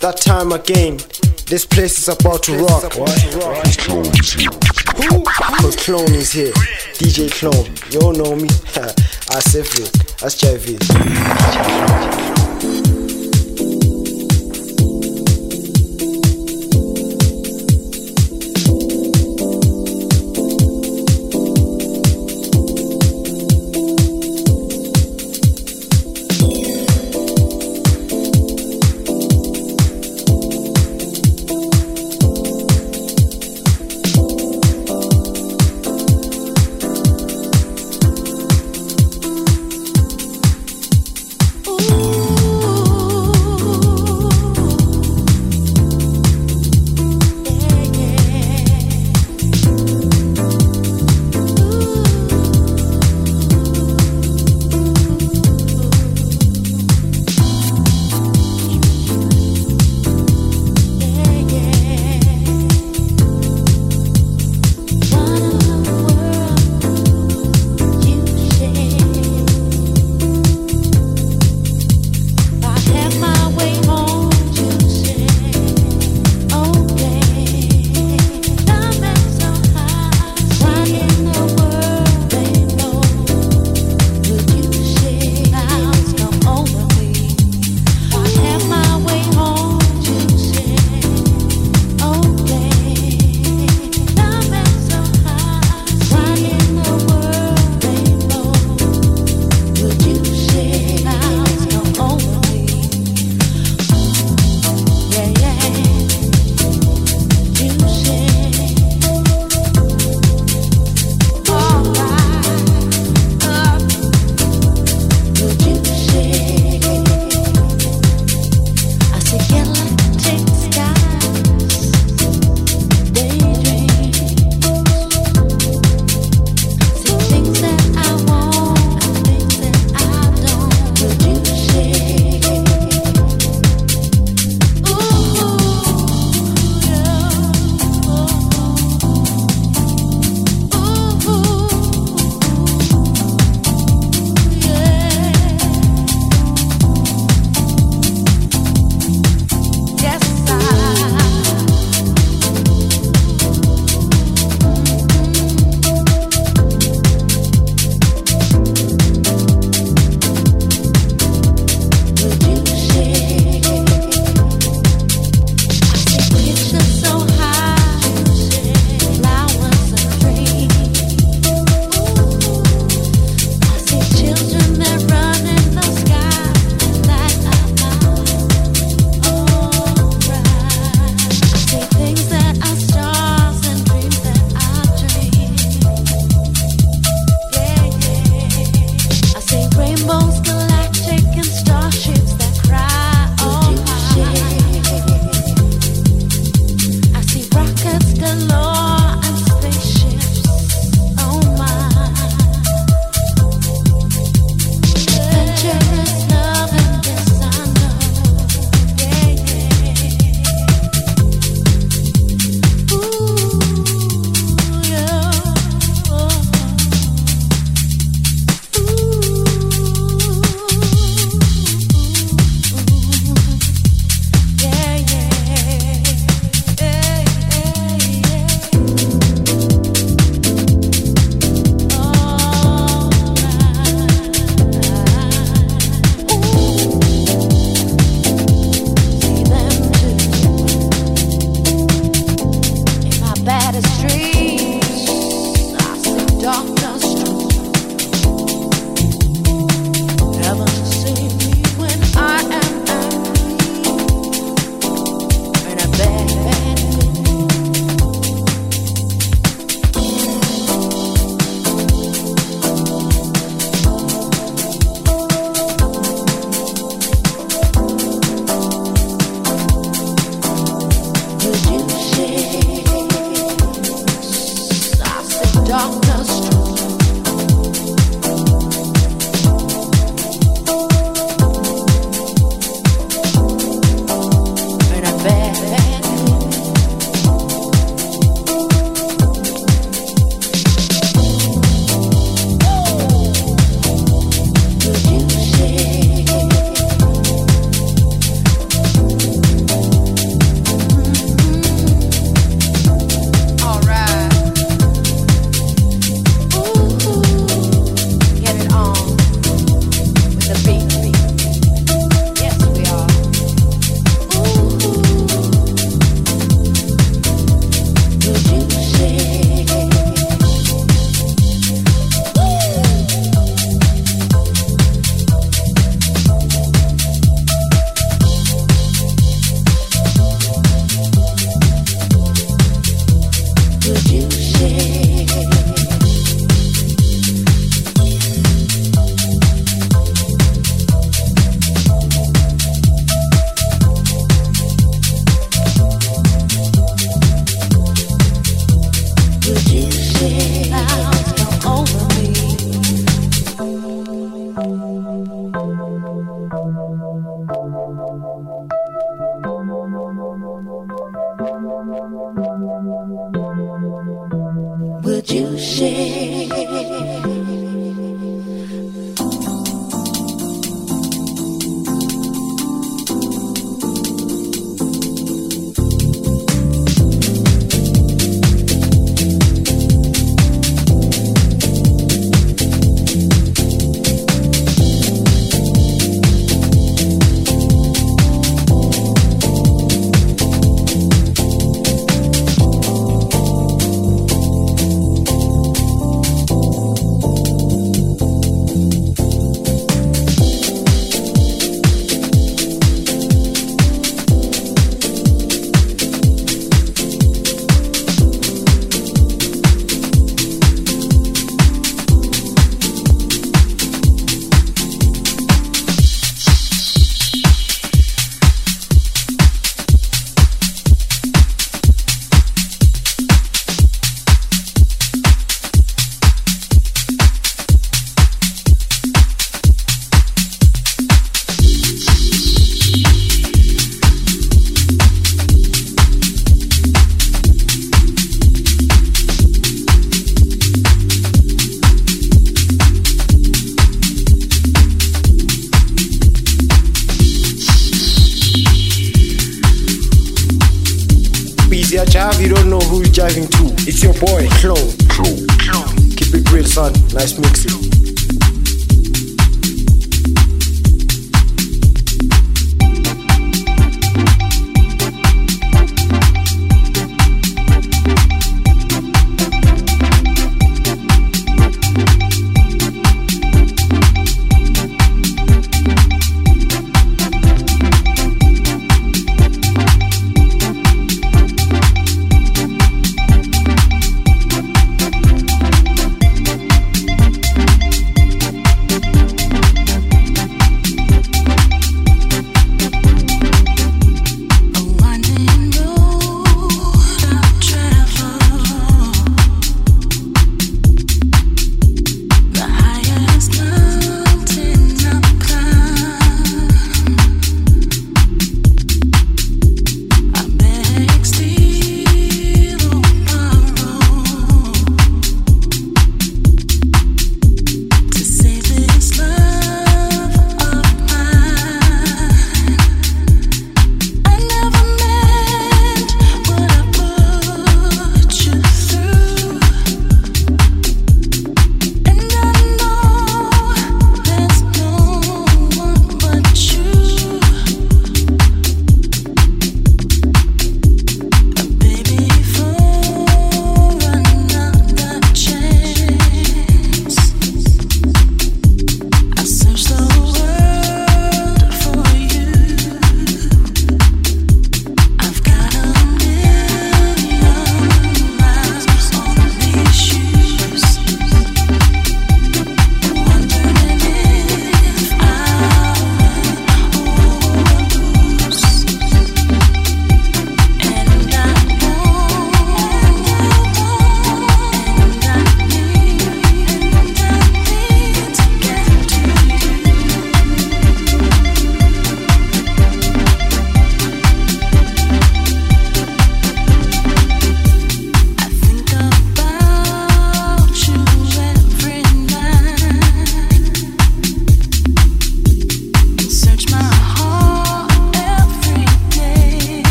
that time again. This place is about to rock. Who? Cause Clone is here. DJ Clone. You all know me. I said it. That's JV.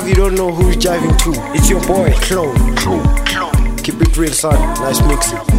Drive, you don't know who's driving too. It's your boy, Clone. Keep it real, son. Nice mixing.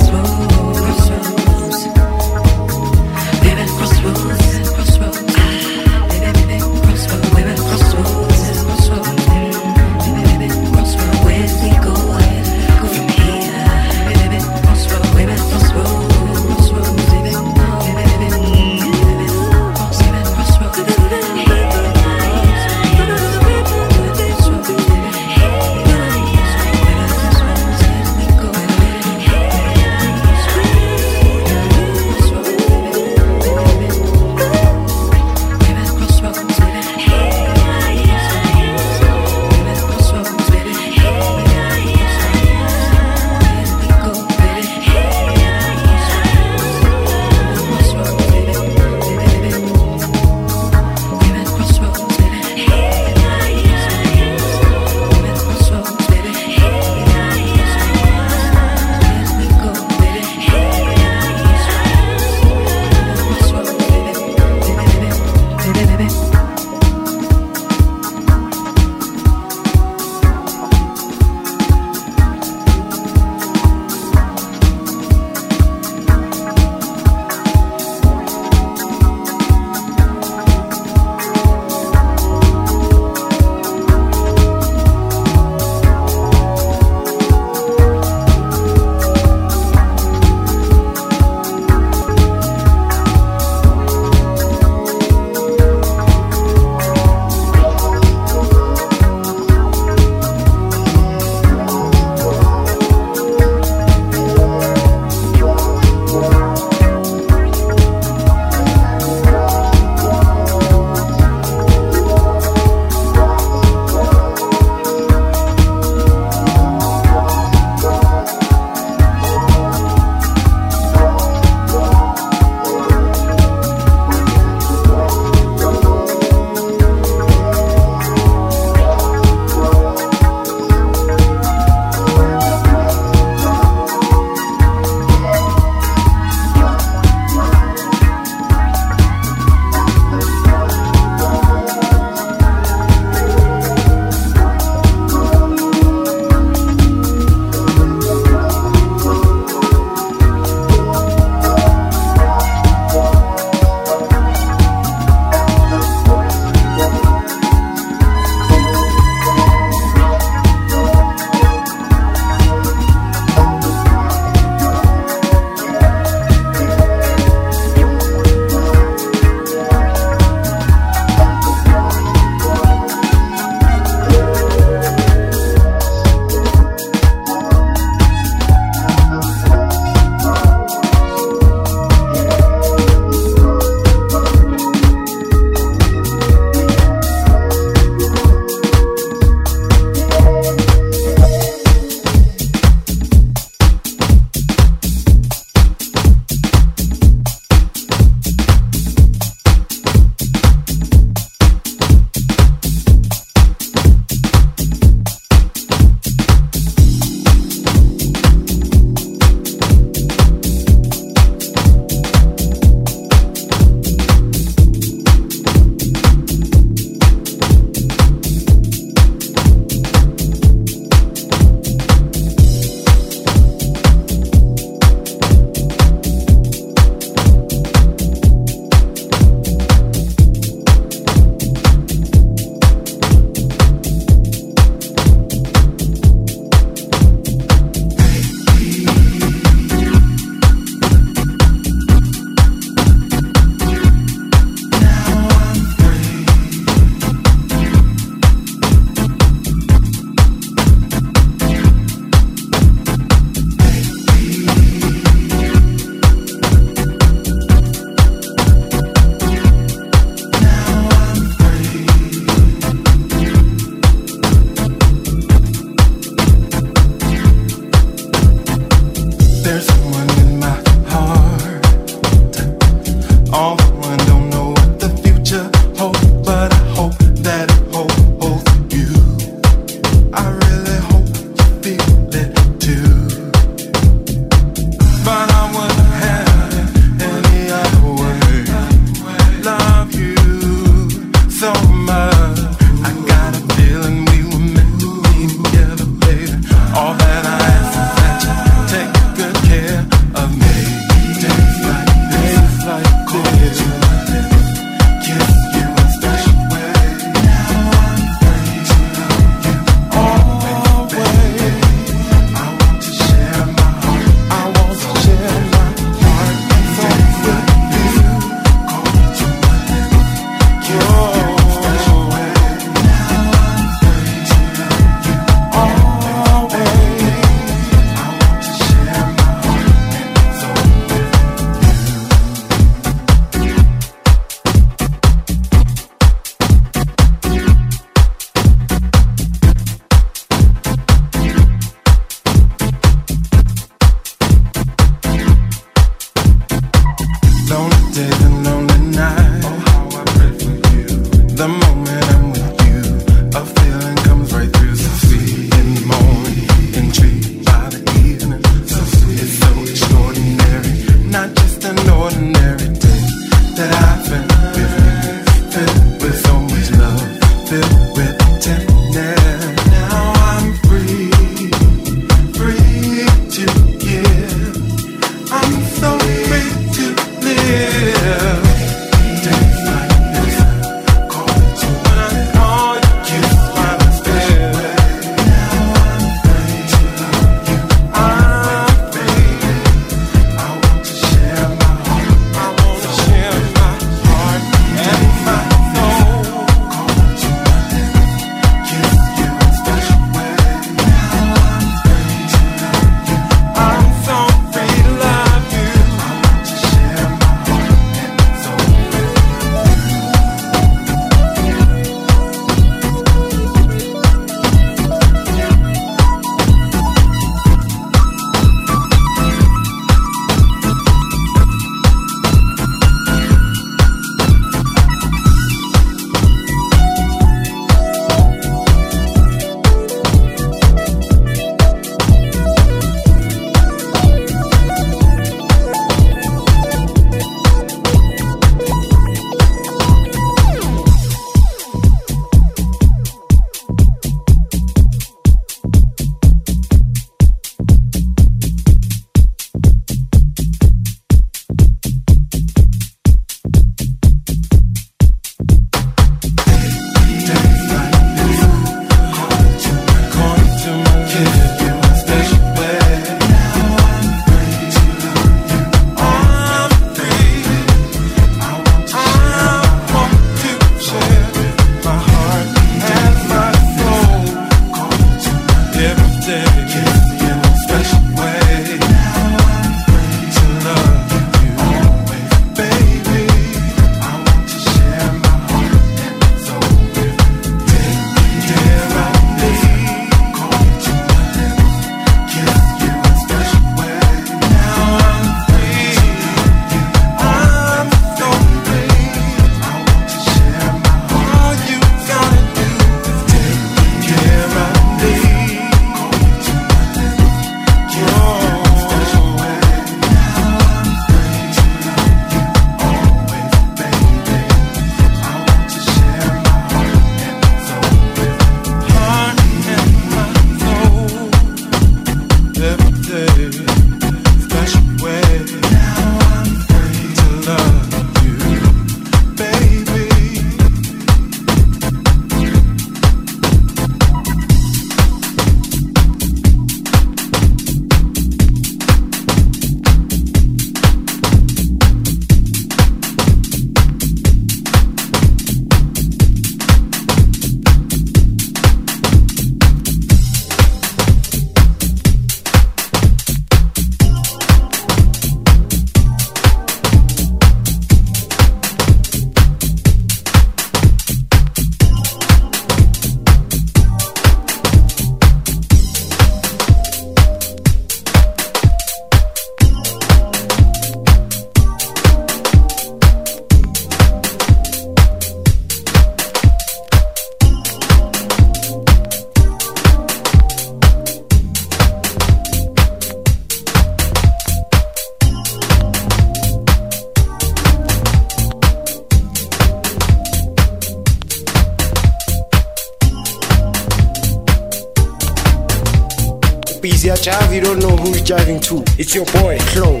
Jive, you don't know who you're jiving to. It's your boy, Clone.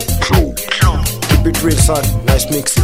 Keep it real, son. Nice mixing.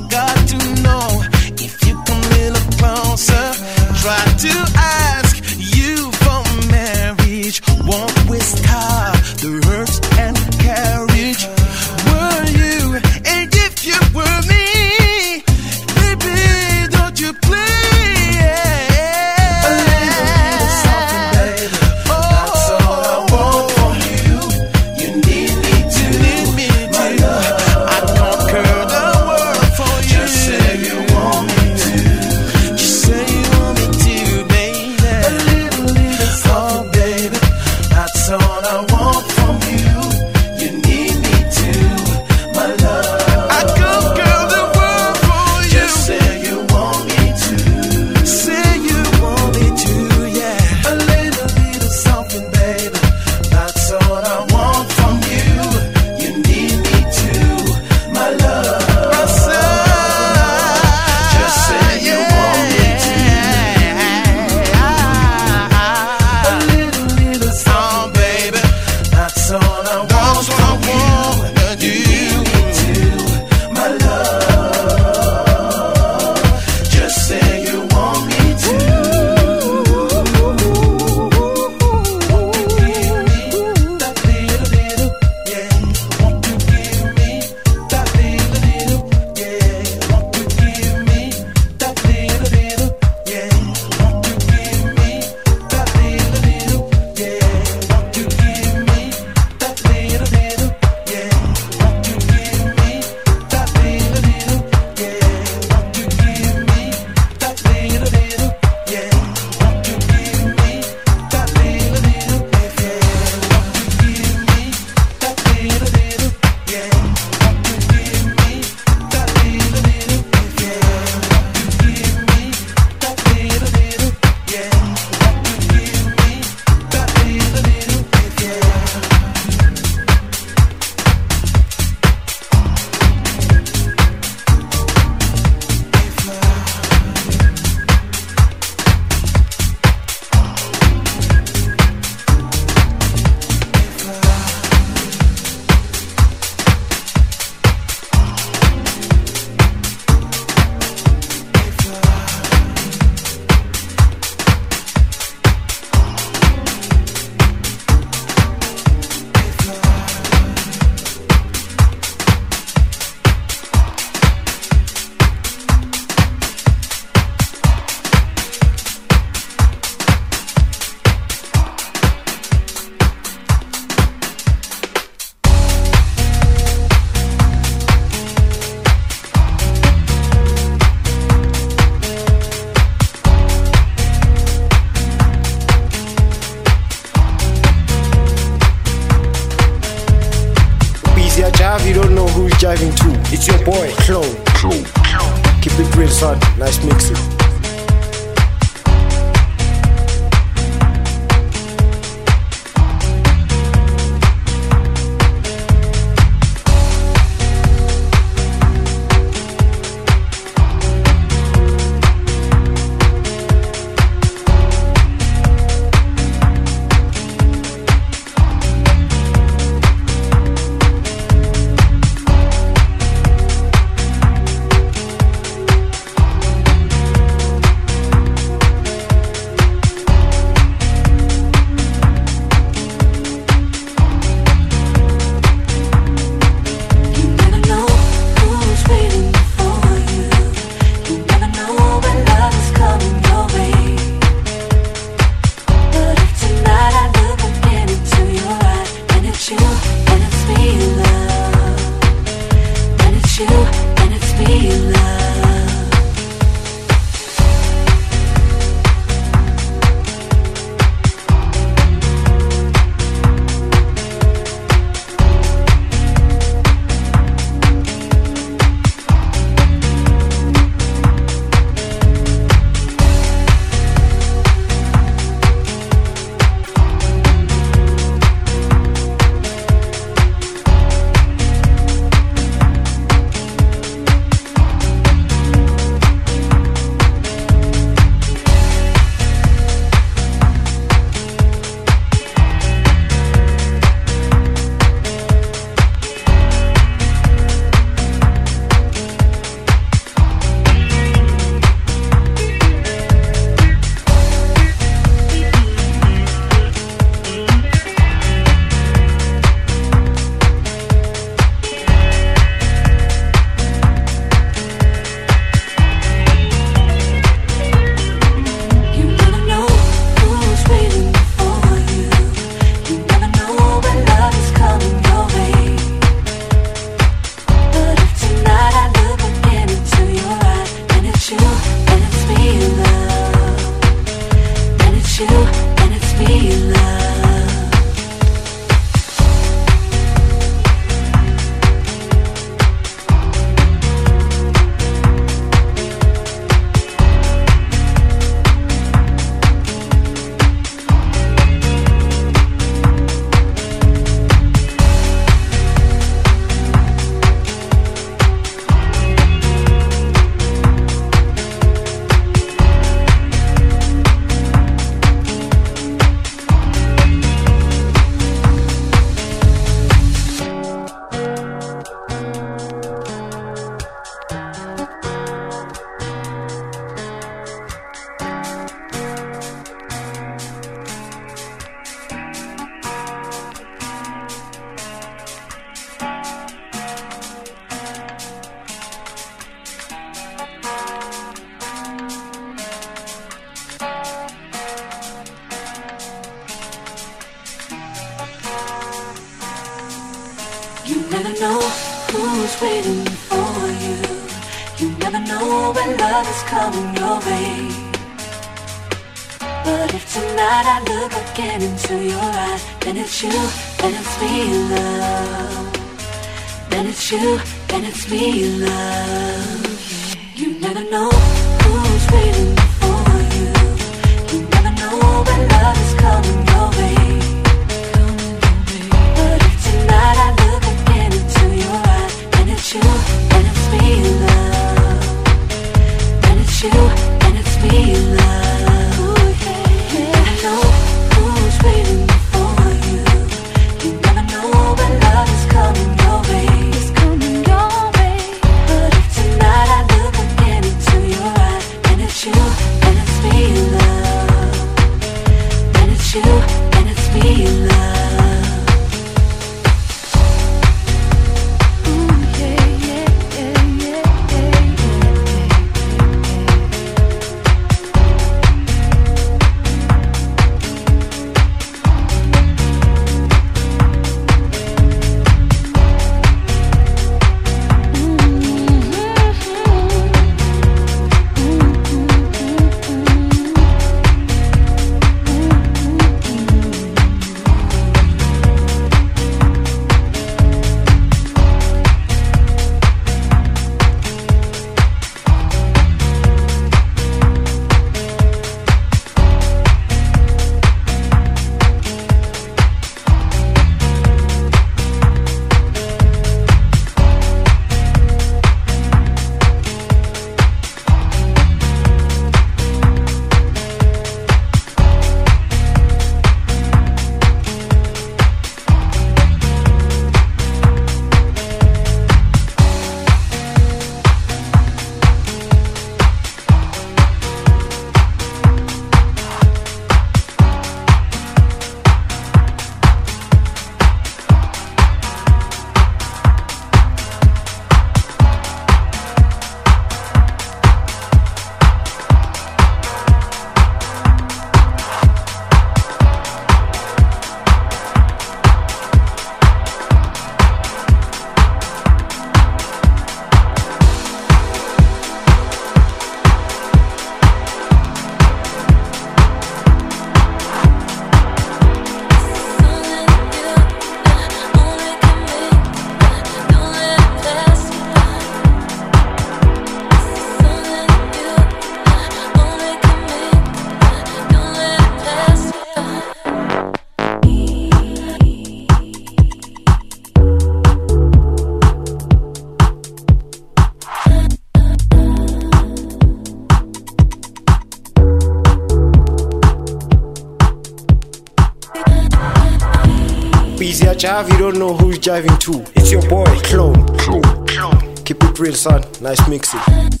jive, you don't know who's jiving to. It's your boy, Clone. Clone. Clone. Keep it real, son. Nice mixing.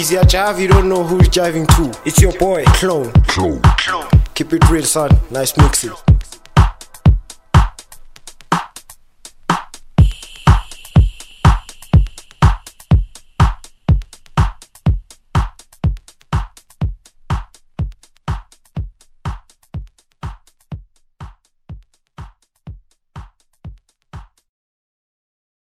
easier jive, you don't know who's jiving to. It's your boy, Clone. Clone. Clone. Keep it real, son. Nice mixing.